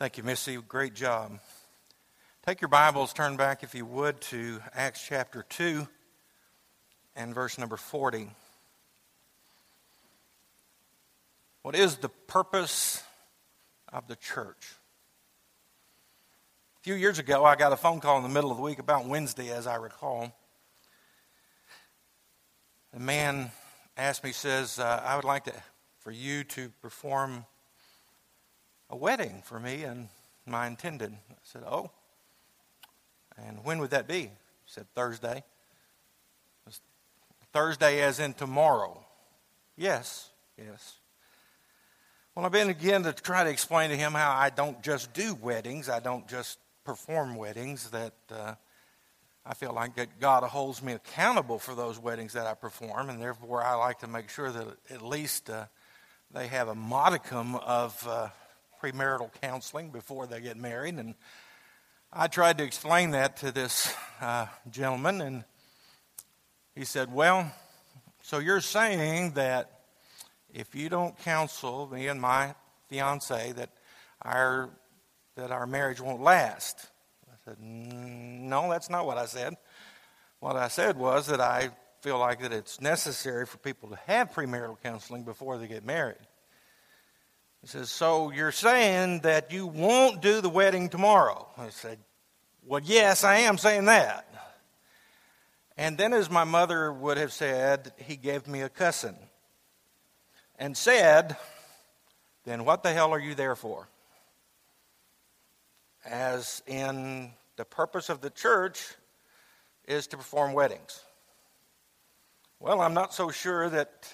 Thank you, Missy. Great job. Take your Bibles, turn back, if you would, to Acts chapter 2 and verse number 40. What is the purpose of the church? A few years ago, I got a phone call in the middle of the week, about Wednesday, as I recall. The man asked me, says, uh, I would like to, for you to perform a wedding for me and my intended. I said, Oh. And when would that be? He said, Thursday. Thursday, as in tomorrow. Yes, yes. Well, I've been again to try to explain to him how I don't just do weddings, I don't just perform weddings, that uh, I feel like that God holds me accountable for those weddings that I perform, and therefore I like to make sure that at least uh, they have a modicum of uh, premarital counseling before they get married. And I tried to explain that to this uh, gentleman, and he said, Well, so you're saying that if you don't counsel me and my fiance that our that our marriage won't last. I said, No, that's not what I said. What I said was that I feel like that it's necessary for people to have premarital counseling before they get married. He says, So you're saying that you won't do the wedding tomorrow? I said, Well, yes, I am saying that. And then, as my mother would have said, he gave me a cussing and said, Then what the hell are you there for? As in, the purpose of the church is to perform weddings. Well, I'm not so sure that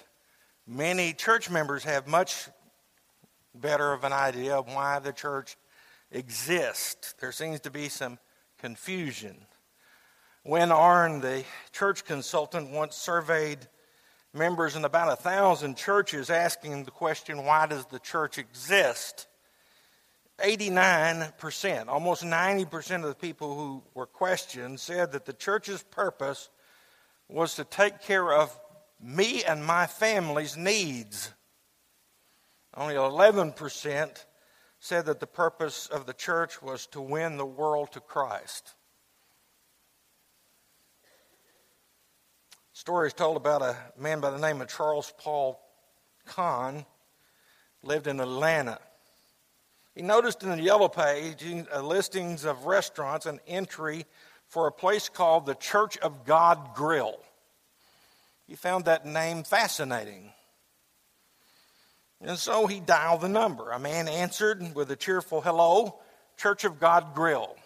many church members have much better of an idea of why the church exists. There seems to be some confusion. Win Arn, the church consultant, once surveyed members in about a thousand churches asking the question, why does the church exist? 89%, almost 90% of the people who were questioned said that the church's purpose was to take care of me and my family's needs. Only 11% said that the purpose of the church was to win the world to Christ. Story is told about a man by the name of Charles Paul Conn, lived in Atlanta. He noticed in the yellow page uh, listings of restaurants an entry for a place called the Church of God Grill. He found that name fascinating. And so he dialed the number. A man answered with a cheerful hello, Church of God Grill.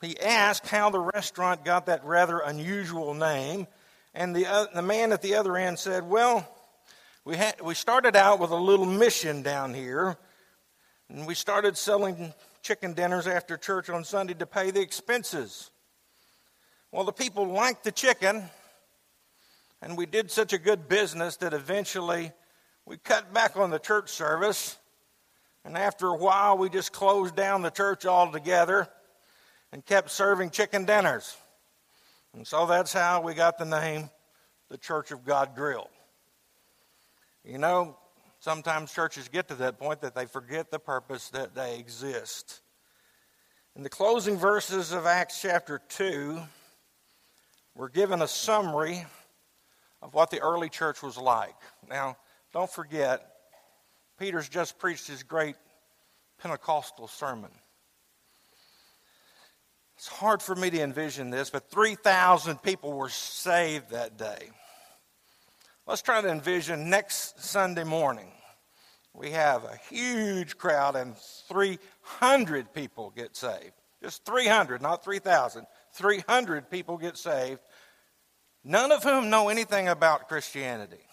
He asked how the restaurant got that rather unusual name, and the, uh, the man at the other end said, Well, we, had, we started out with a little mission down here, and we started selling chicken dinners after church on Sunday to pay the expenses. Well, the people liked the chicken, and we did such a good business that eventually we cut back on the church service, and after a while, we just closed down the church altogether and kept serving chicken dinners. And so that's how we got the name the Church of God Grill. You know, sometimes churches get to that point that they forget the purpose that they exist. In the closing verses of Acts chapter 2, we're given a summary of what the early church was like. Now, don't forget, Peter's just preached his great Pentecostal sermon. It's hard for me to envision this, but 3,000 people were saved that day. Let's try to envision next Sunday morning. We have a huge crowd and 300 people get saved. Just 300, not 3,000. 300 people get saved, none of whom know anything about Christianity.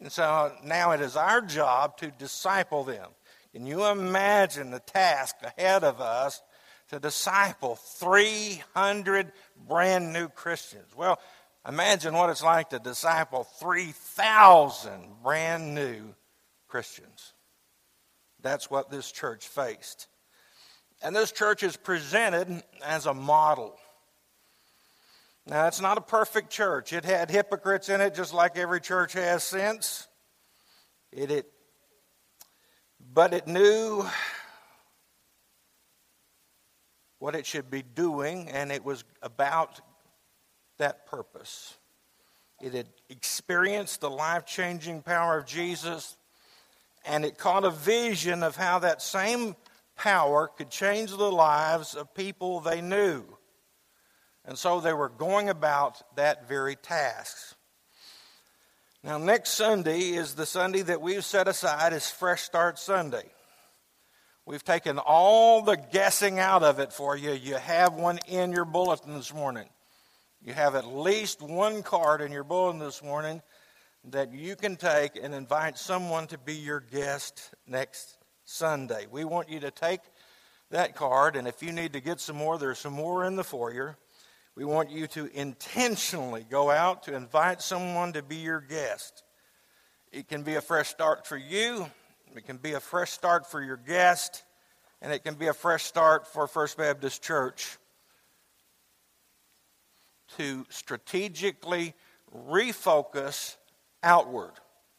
And so now it is our job to disciple them. Can you imagine the task ahead of us to disciple 300 brand new Christians. Well, imagine what it's like to disciple 3,000 brand new Christians. That's what this church faced. And this church is presented as a model. Now, it's not a perfect church. It had hypocrites in it, just like every church has since. It, it, but it knew what it should be doing, and it was about that purpose. It had experienced the life changing power of Jesus, and it caught a vision of how that same power could change the lives of people they knew. And so they were going about that very task. Now, next Sunday is the Sunday that we've set aside as Fresh Start Sunday. We've taken all the guessing out of it for you. You have one in your bulletin this morning. You have at least one card in your bulletin this morning that you can take and invite someone to be your guest next Sunday. We want you to take that card, and if you need to get some more, there's some more in the foyer. We want you to intentionally go out to invite someone to be your guest. It can be a fresh start for you, it can be a fresh start for your guest, and it can be a fresh start for First Baptist Church to strategically refocus outward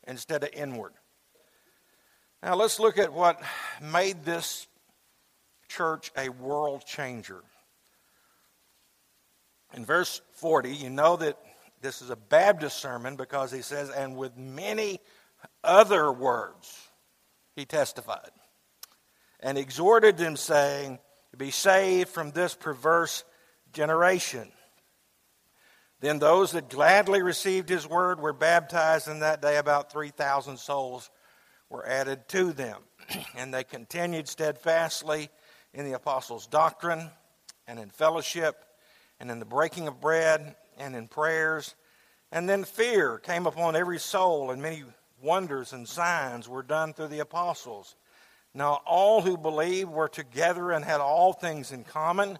instead of inward. Now, let's look at what made this church a world changer. In verse 40, you know that this is a Baptist sermon because he says, and with many other words he testified and exhorted them, saying, be saved from this perverse generation. Then those that gladly received his word were baptized, and that day about 3,000 souls were added to them. and they continued steadfastly in the apostles' doctrine, and in fellowship, and in the breaking of bread, and in prayers. And then fear came upon every soul, and many wonders and signs were done through the apostles. Now all who believed were together and had all things in common,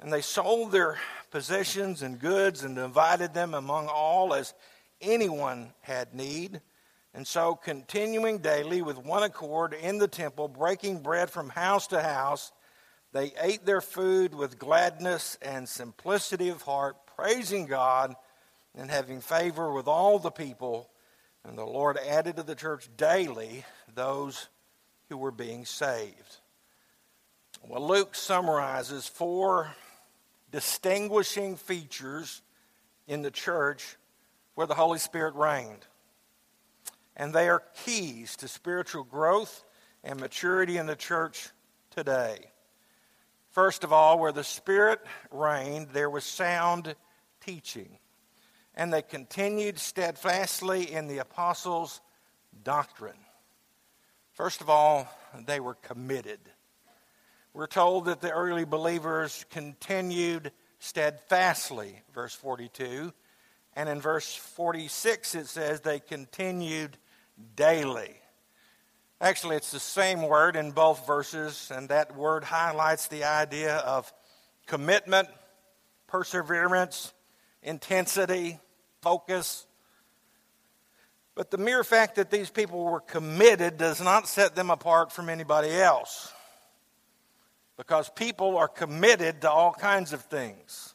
and they sold their possessions and goods and divided them among all as anyone had need. And so, continuing daily with one accord in the temple, breaking bread from house to house, they ate their food with gladness and simplicity of heart, praising God and having favor with all the people. And the Lord added to the church daily those who were being saved. Well, Luke summarizes four distinguishing features in the church where the Holy Spirit reigned. And they are keys to spiritual growth and maturity in the church today. First of all, where the Spirit reigned, there was sound teaching. And they continued steadfastly in the apostles' doctrine. First of all, they were committed. We're told that the early believers continued steadfastly, verse 42. And in verse 46, it says they continued daily. Actually, it's the same word in both verses, and that word highlights the idea of commitment, perseverance, intensity, focus, but the mere fact that these people were committed does not set them apart from anybody else. Because people are committed to all kinds of things.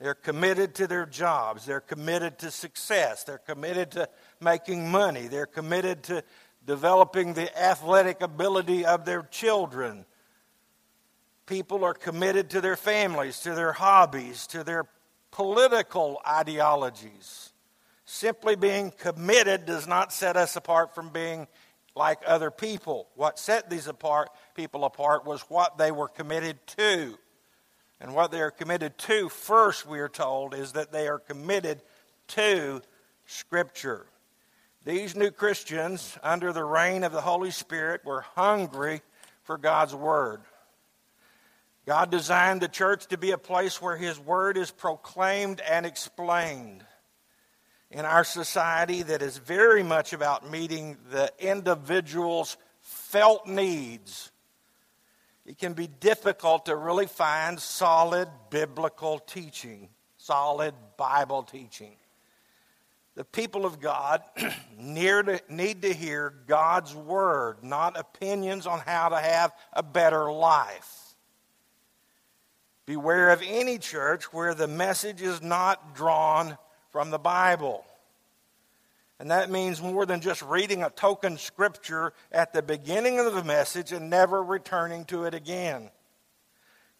They're committed to their jobs. They're committed to success. They're committed to making money. They're committed to developing the athletic ability of their children. People are committed to their families, to their hobbies, to their political ideologies. Simply being committed does not set us apart from being like other people. What set these apart people apart was what they were committed to. And what they are committed to, first, we are told, is that they are committed to Scripture. These new Christians, under the reign of the Holy Spirit, were hungry for God's Word. God designed the church to be a place where His Word is proclaimed and explained in our society that is very much about meeting the individual's felt needs, it can be difficult to really find solid biblical teaching, solid Bible teaching. The people of God need to hear God's word, not opinions on how to have a better life. Beware of any church where the message is not drawn from the Bible. And that means more than just reading a token scripture at the beginning of the message and never returning to it again.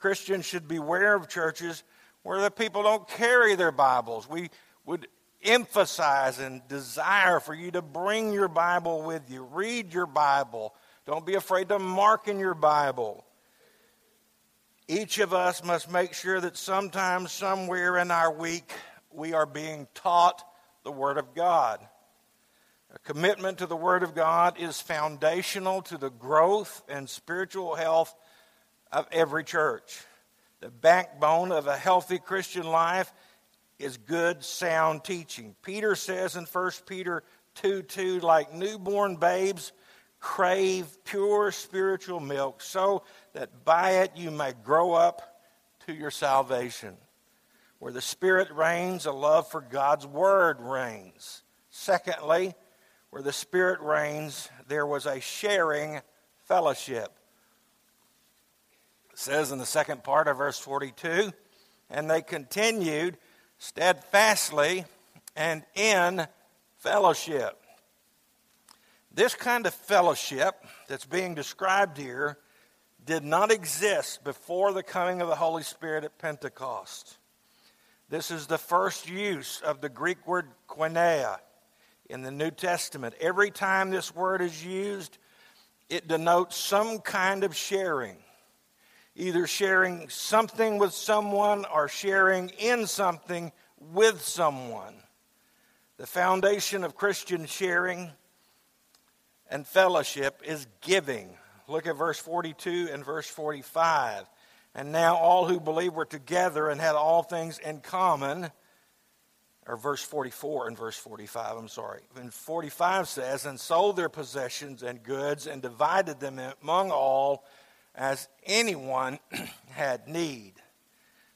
Christians should beware of churches where the people don't carry their Bibles. We would emphasize and desire for you to bring your Bible with you. Read your Bible. Don't be afraid to mark in your Bible. Each of us must make sure that sometime, somewhere in our week, we are being taught the Word of God. A commitment to the Word of God is foundational to the growth and spiritual health of every church. The backbone of a healthy Christian life is good, sound teaching. Peter says in 1 Peter 2 2, like newborn babes, crave pure spiritual milk, so that by it you may grow up to your salvation. Where the Spirit reigns, a love for God's Word reigns. Secondly, where the Spirit reigns, there was a sharing fellowship. It says in the second part of verse 42 and they continued steadfastly and in fellowship. This kind of fellowship that's being described here did not exist before the coming of the Holy Spirit at Pentecost. This is the first use of the Greek word koinonia in the New Testament. Every time this word is used, it denotes some kind of sharing either sharing something with someone or sharing in something with someone. The foundation of Christian sharing and fellowship is giving. Look at verse 42 and verse 45. And now all who believe were together and had all things in common. Or verse 44 and verse 45, I'm sorry. And 45 says, And sold their possessions and goods and divided them among all as anyone had need.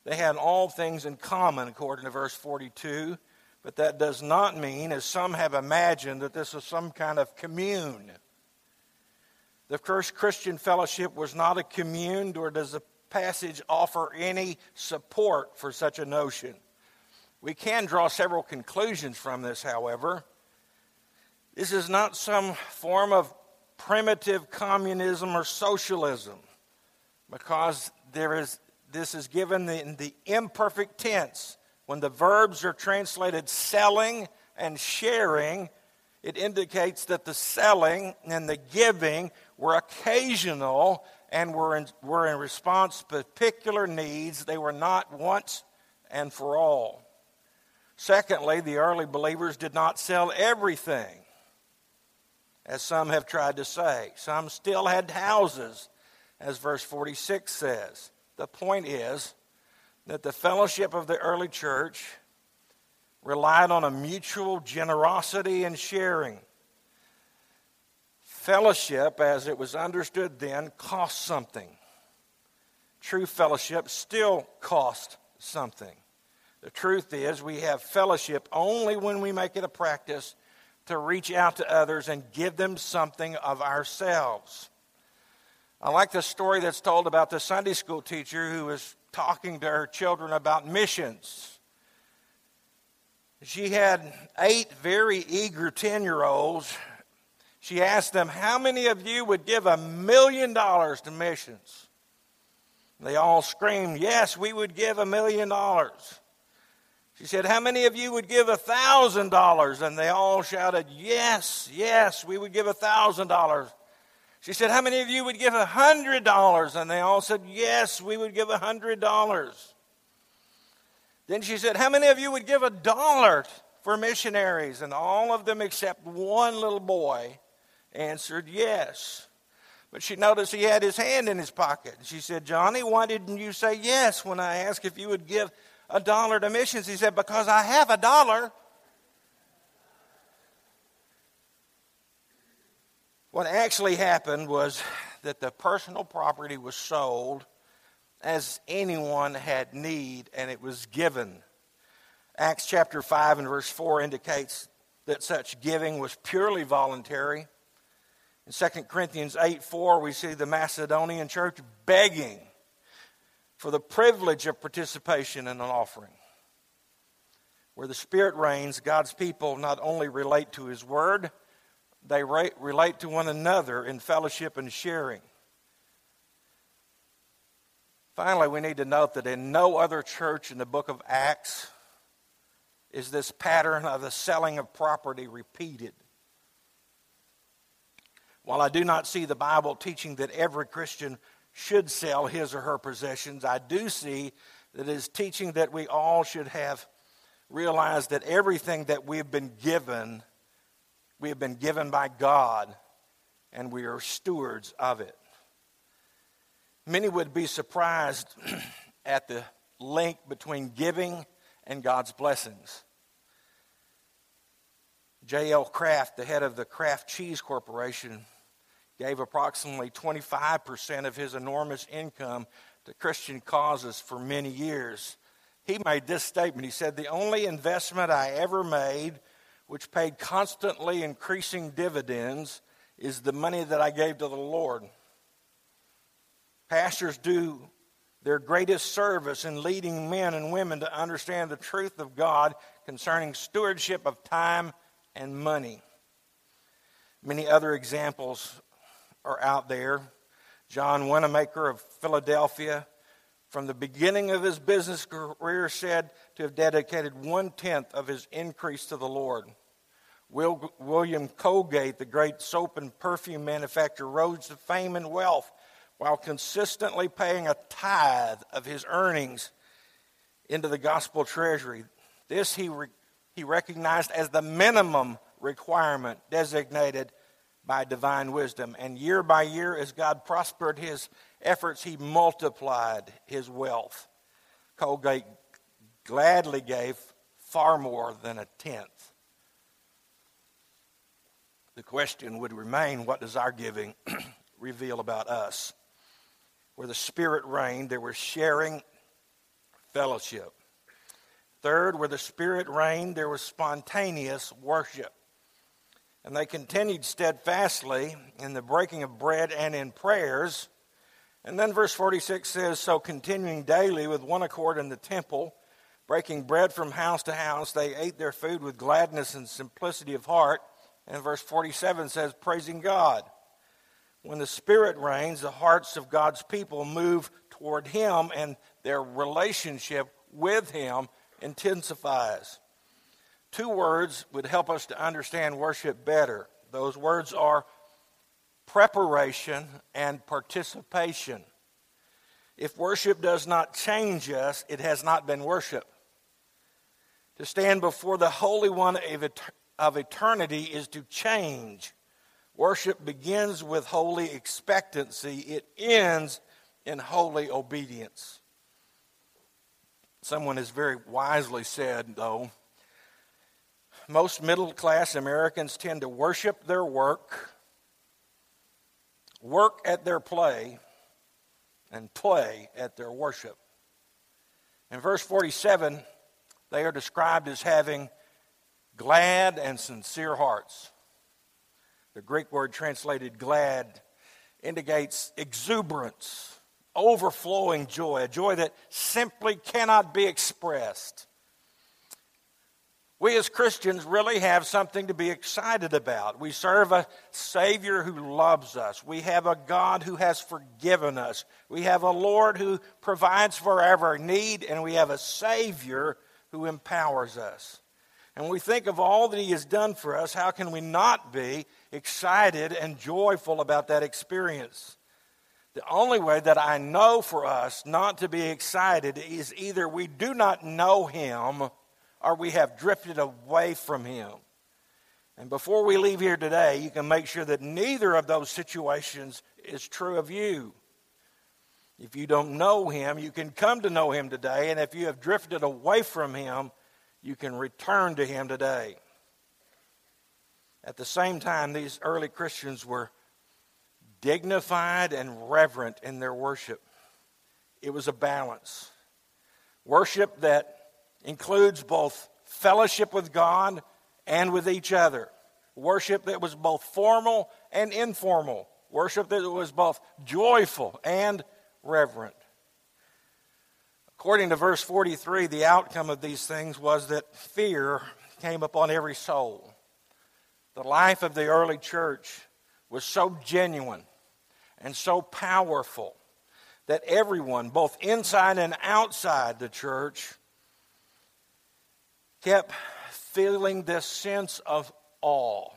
They had all things in common, according to verse 42, but that does not mean, as some have imagined, that this is some kind of commune. The first Christian fellowship was not a commune, nor does the passage offer any support for such a notion. We can draw several conclusions from this, however. This is not some form of primitive communism or socialism because there is, this is given in the imperfect tense. When the verbs are translated selling and sharing, it indicates that the selling and the giving were occasional and were in, were in response to particular needs. They were not once and for all. Secondly, the early believers did not sell everything, as some have tried to say. Some still had houses as verse 46 says. The point is that the fellowship of the early church relied on a mutual generosity and sharing. Fellowship, as it was understood then, cost something. True fellowship still costs something. The truth is, we have fellowship only when we make it a practice to reach out to others and give them something of ourselves. I like the story that's told about the Sunday school teacher who was talking to her children about missions. She had eight very eager 10 year olds. She asked them, How many of you would give a million dollars to missions? They all screamed, Yes, we would give a million dollars. She said, How many of you would give a thousand dollars? And they all shouted, Yes, yes, we would give a thousand dollars. She said, How many of you would give a hundred dollars? And they all said, Yes, we would give a hundred dollars. Then she said, How many of you would give a dollar for missionaries? And all of them except one little boy answered yes. But she noticed he had his hand in his pocket. And she said, Johnny, why didn't you say yes when I asked if you would give a dollar to missions? He said, Because I have a dollar. What actually happened was that the personal property was sold as anyone had need and it was given. Acts chapter 5 and verse 4 indicates that such giving was purely voluntary. In 2 Corinthians 8 4, we see the Macedonian church begging for the privilege of participation in an offering. Where the Spirit reigns, God's people not only relate to His Word, they relate to one another in fellowship and sharing. Finally, we need to note that in no other church in the book of Acts is this pattern of the selling of property repeated. While I do not see the Bible teaching that every Christian should sell his or her possessions, I do see that it is teaching that we all should have realized that everything that we've been given, we have been given by God, and we are stewards of it. Many would be surprised at the link between giving and God's blessings. J.L. Kraft, the head of the Kraft Cheese Corporation, gave approximately 25% of his enormous income to Christian causes for many years. He made this statement. He said, The only investment I ever made, which paid constantly increasing dividends, is the money that I gave to the Lord. Pastors do their greatest service in leading men and women to understand the truth of God concerning stewardship of time and money. Many other examples are out there. John Wanamaker of Philadelphia, from the beginning of his business career, said to have dedicated one tenth of his increase to the Lord. Will, William Colgate, the great soap and perfume manufacturer, rose to fame and wealth while consistently paying a tithe of his earnings into the gospel treasury. This he, re, he recognized as the minimum requirement designated by divine wisdom. And year by year, as God prospered his efforts, he multiplied his wealth. Colgate gladly gave far more than a tenth. The question would remain what does our giving reveal about us? Where the Spirit reigned, there was sharing, fellowship. Third, where the Spirit reigned, there was spontaneous worship. And they continued steadfastly in the breaking of bread and in prayers. And then verse 46 says, So continuing daily with one accord in the temple, breaking bread from house to house, they ate their food with gladness and simplicity of heart. And verse 47 says, Praising God. When the Spirit reigns, the hearts of God's people move toward Him, and their relationship with Him intensifies. Two words would help us to understand worship better. Those words are preparation and participation. If worship does not change us, it has not been worship. To stand before the Holy One of eternity is to change. Worship begins with holy expectancy, it ends in holy obedience. Someone has very wisely said, though, most middle class Americans tend to worship their work, work at their play, and play at their worship. In verse 47, they are described as having glad and sincere hearts. The Greek word translated glad indicates exuberance, overflowing joy, a joy that simply cannot be expressed. We as Christians really have something to be excited about. We serve a Savior who loves us. We have a God who has forgiven us. We have a Lord who provides for our need, and we have a Savior who empowers us. And we think of all that He has done for us, how can we not be excited and joyful about that experience? The only way that I know for us not to be excited is either we do not know Him or we have drifted away from Him. And before we leave here today, you can make sure that neither of those situations is true of you. If you don't know Him, you can come to know Him today. And if you have drifted away from Him, you can return to Him today. At the same time, these early Christians were dignified and reverent in their worship. It was a balance. Worship that includes both fellowship with God and with each other. Worship that was both formal and informal. Worship that was both joyful and reverent. According to verse 43, the outcome of these things was that fear came upon every soul. The life of the early church was so genuine and so powerful that everyone, both inside and outside the church, kept feeling this sense of awe.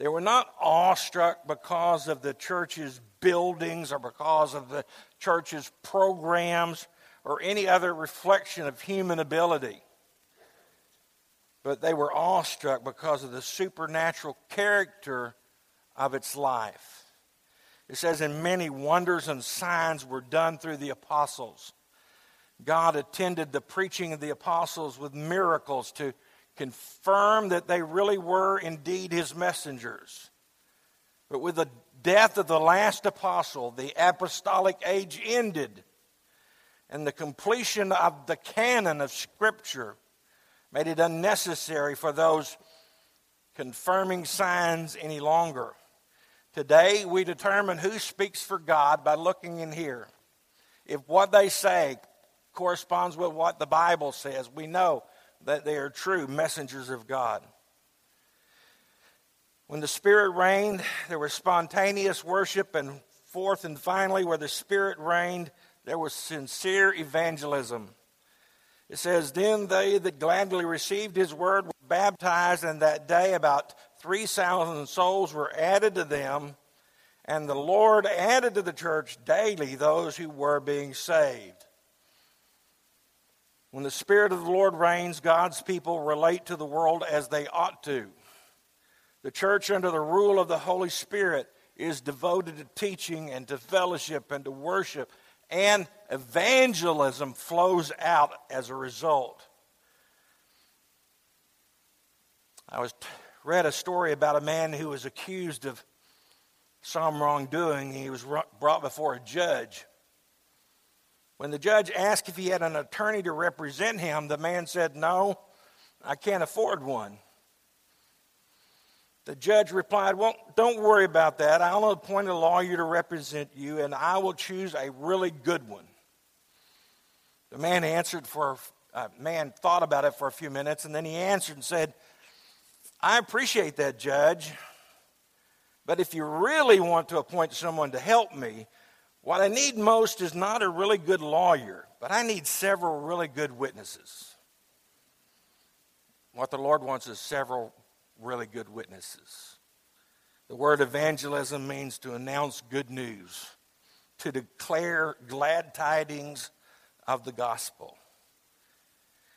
They were not awestruck because of the church's buildings or because of the church's programs or any other reflection of human ability. But they were awestruck because of the supernatural character of its life. It says, and many wonders and signs were done through the apostles. God attended the preaching of the apostles with miracles to confirm that they really were indeed his messengers. But with the death of the last apostle, the apostolic age ended, and the completion of the canon of Scripture made it unnecessary for those confirming signs any longer. Today, we determine who speaks for God by looking in here. If what they say corresponds with what the Bible says, we know that they are true messengers of God. When the Spirit reigned, there was spontaneous worship, and fourth and finally, where the Spirit reigned, there was sincere evangelism. It says, Then they that gladly received his word were baptized, and that day about 3,000 souls were added to them. And the Lord added to the church daily those who were being saved. When the Spirit of the Lord reigns, God's people relate to the world as they ought to. The church, under the rule of the Holy Spirit, is devoted to teaching and to fellowship and to worship, and evangelism flows out as a result. I was read a story about a man who was accused of some wrongdoing. He was brought before a judge. When the judge asked if he had an attorney to represent him, the man said, No, I can't afford one. The judge replied, Well, don't worry about that. I'll appoint a lawyer to represent you, and I will choose a really good one. The man answered for, uh, man thought about it for a few minutes, and then he answered and said, I appreciate that, Judge, but if you really want to appoint someone to help me, what I need most is not a really good lawyer, but I need several really good witnesses. What the Lord wants is several really good witnesses. The word evangelism means to announce good news, to declare glad tidings of the gospel.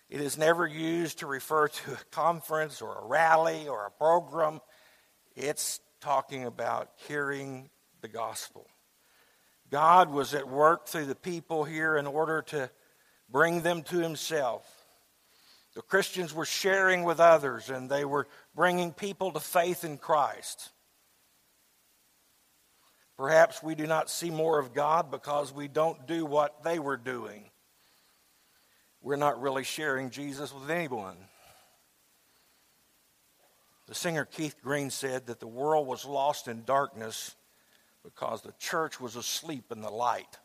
It is never used to refer to a conference or a rally or a program. It's talking about hearing the gospel. God was at work through the people here in order to bring them to Himself. The Christians were sharing with others and they were bringing people to faith in Christ. Perhaps we do not see more of God because we don't do what they were doing. We're not really sharing Jesus with anyone. The singer Keith Green said that the world was lost in darkness because the church was asleep in the light.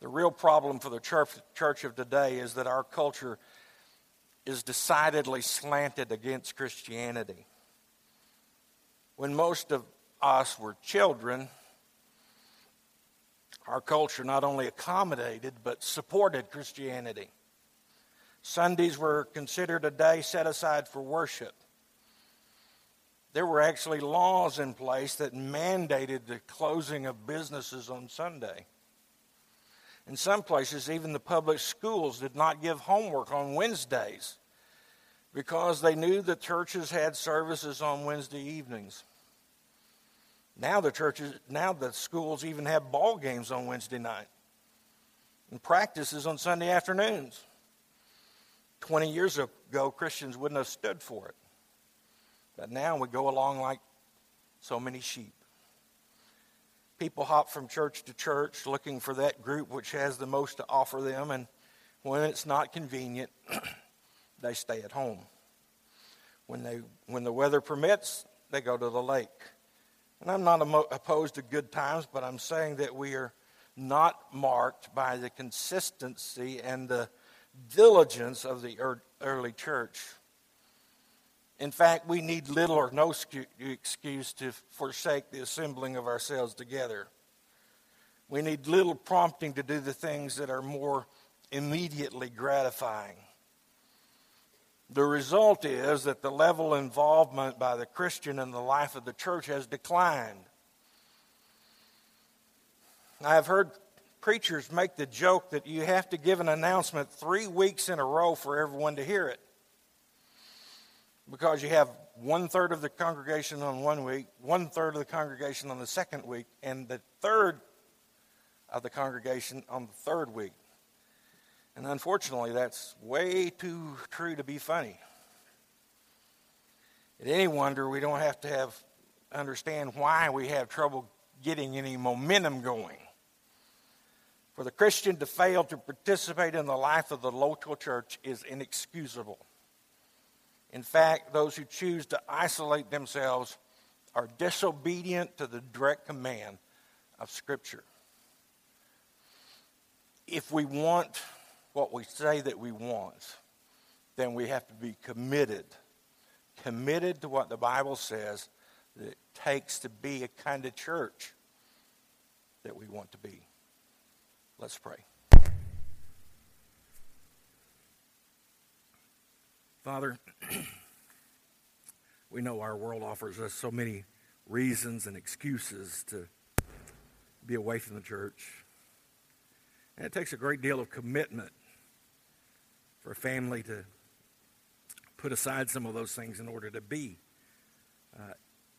The real problem for the church, church of today is that our culture is decidedly slanted against Christianity. When most of us were children, our culture not only accommodated but supported Christianity. Sundays were considered a day set aside for worship there were actually laws in place that mandated the closing of businesses on Sunday. In some places, even the public schools did not give homework on Wednesdays because they knew the churches had services on Wednesday evenings. Now the churches, now the schools even have ball games on Wednesday night and practices on Sunday afternoons. 20 years ago, Christians wouldn't have stood for it. But now we go along like so many sheep. People hop from church to church looking for that group which has the most to offer them, and when it's not convenient, they stay at home. When, they, when the weather permits, they go to the lake. And I'm not opposed to good times, but I'm saying that we are not marked by the consistency and the diligence of the early church. In fact, we need little or no excuse to forsake the assembling of ourselves together. We need little prompting to do the things that are more immediately gratifying. The result is that the level of involvement by the Christian in the life of the church has declined. I have heard preachers make the joke that you have to give an announcement three weeks in a row for everyone to hear it. Because you have one third of the congregation on one week, one third of the congregation on the second week, and the third of the congregation on the third week. And unfortunately, that's way too true to be funny. It any wonder we don't have to have understand why we have trouble getting any momentum going. For the Christian to fail to participate in the life of the local church is inexcusable. In fact, those who choose to isolate themselves are disobedient to the direct command of Scripture. If we want what we say that we want, then we have to be committed. Committed to what the Bible says that it takes to be a kind of church that we want to be. Let's pray. Father, we know our world offers us so many reasons and excuses to be away from the church. And it takes a great deal of commitment for a family to put aside some of those things in order to be uh,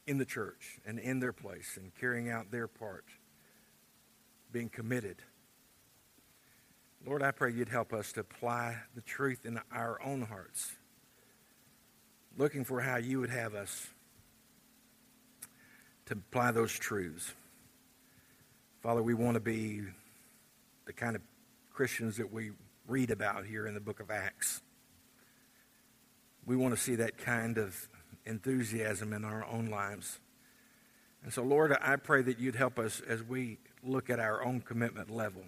in the church and in their place and carrying out their part, being committed. Lord, I pray you'd help us to apply the truth in our own hearts, looking for how you would have us to apply those truths. Father, we want to be the kind of Christians that we read about here in the book of Acts. We want to see that kind of enthusiasm in our own lives. And so, Lord, I pray that you'd help us as we look at our own commitment level.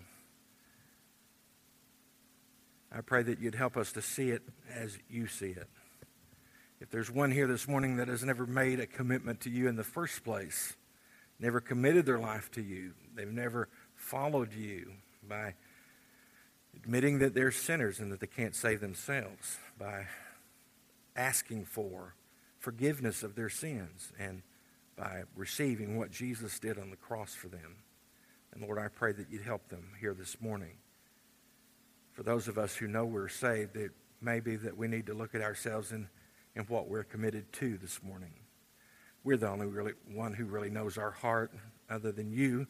I pray that you'd help us to see it as you see it. If there's one here this morning that has never made a commitment to you in the first place, never committed their life to you, they've never followed you by admitting that they're sinners and that they can't save themselves, by asking for forgiveness of their sins, and by receiving what Jesus did on the cross for them. And Lord, I pray that you'd help them here this morning for those of us who know we're saved, it may be that we need to look at ourselves and, and what we're committed to this morning. We're the only really, one who really knows our heart, other than you.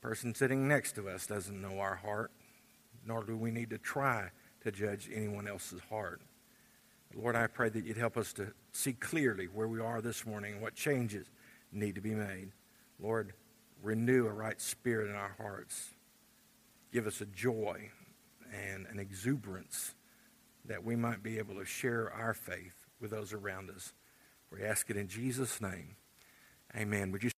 The person sitting next to us doesn't know our heart, nor do we need to try to judge anyone else's heart. Lord, I pray that you'd help us to see clearly where we are this morning and what changes need to be made. Lord, renew a right spirit in our hearts. Give us a joy and an exuberance that we might be able to share our faith with those around us. We ask it in Jesus' name. Amen. Would you